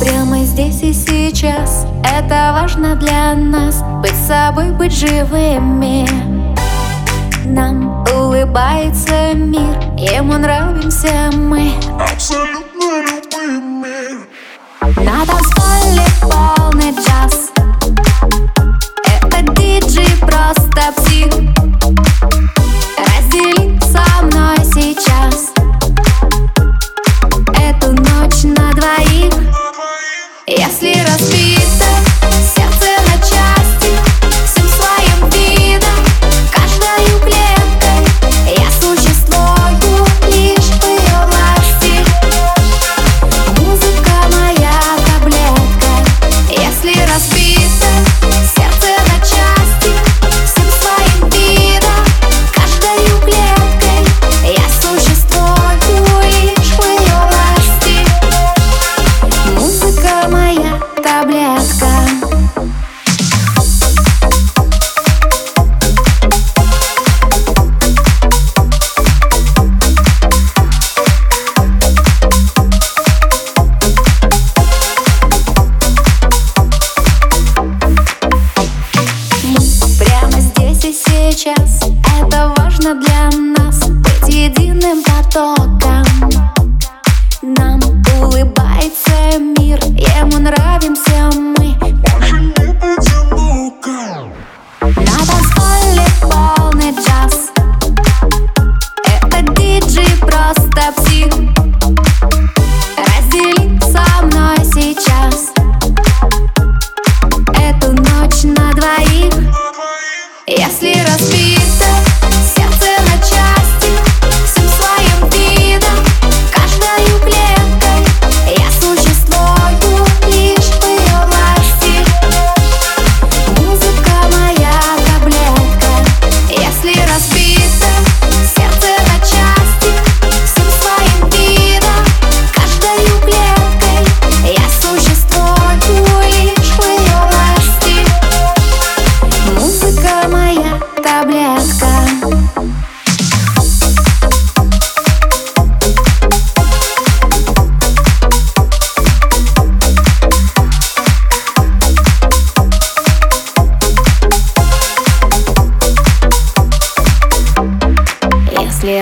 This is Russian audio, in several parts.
Прямо здесь и сейчас. Это важно для нас Быть собой, быть живыми. Нам улыбается мир Ему нравимся мы. Абсолютно любыми Надо Если для нас быть единым потоком.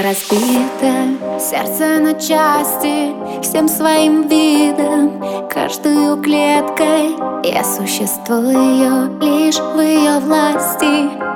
Разбито, сердце на части Всем своим видом, каждую клеткой Я существую лишь в ее власти.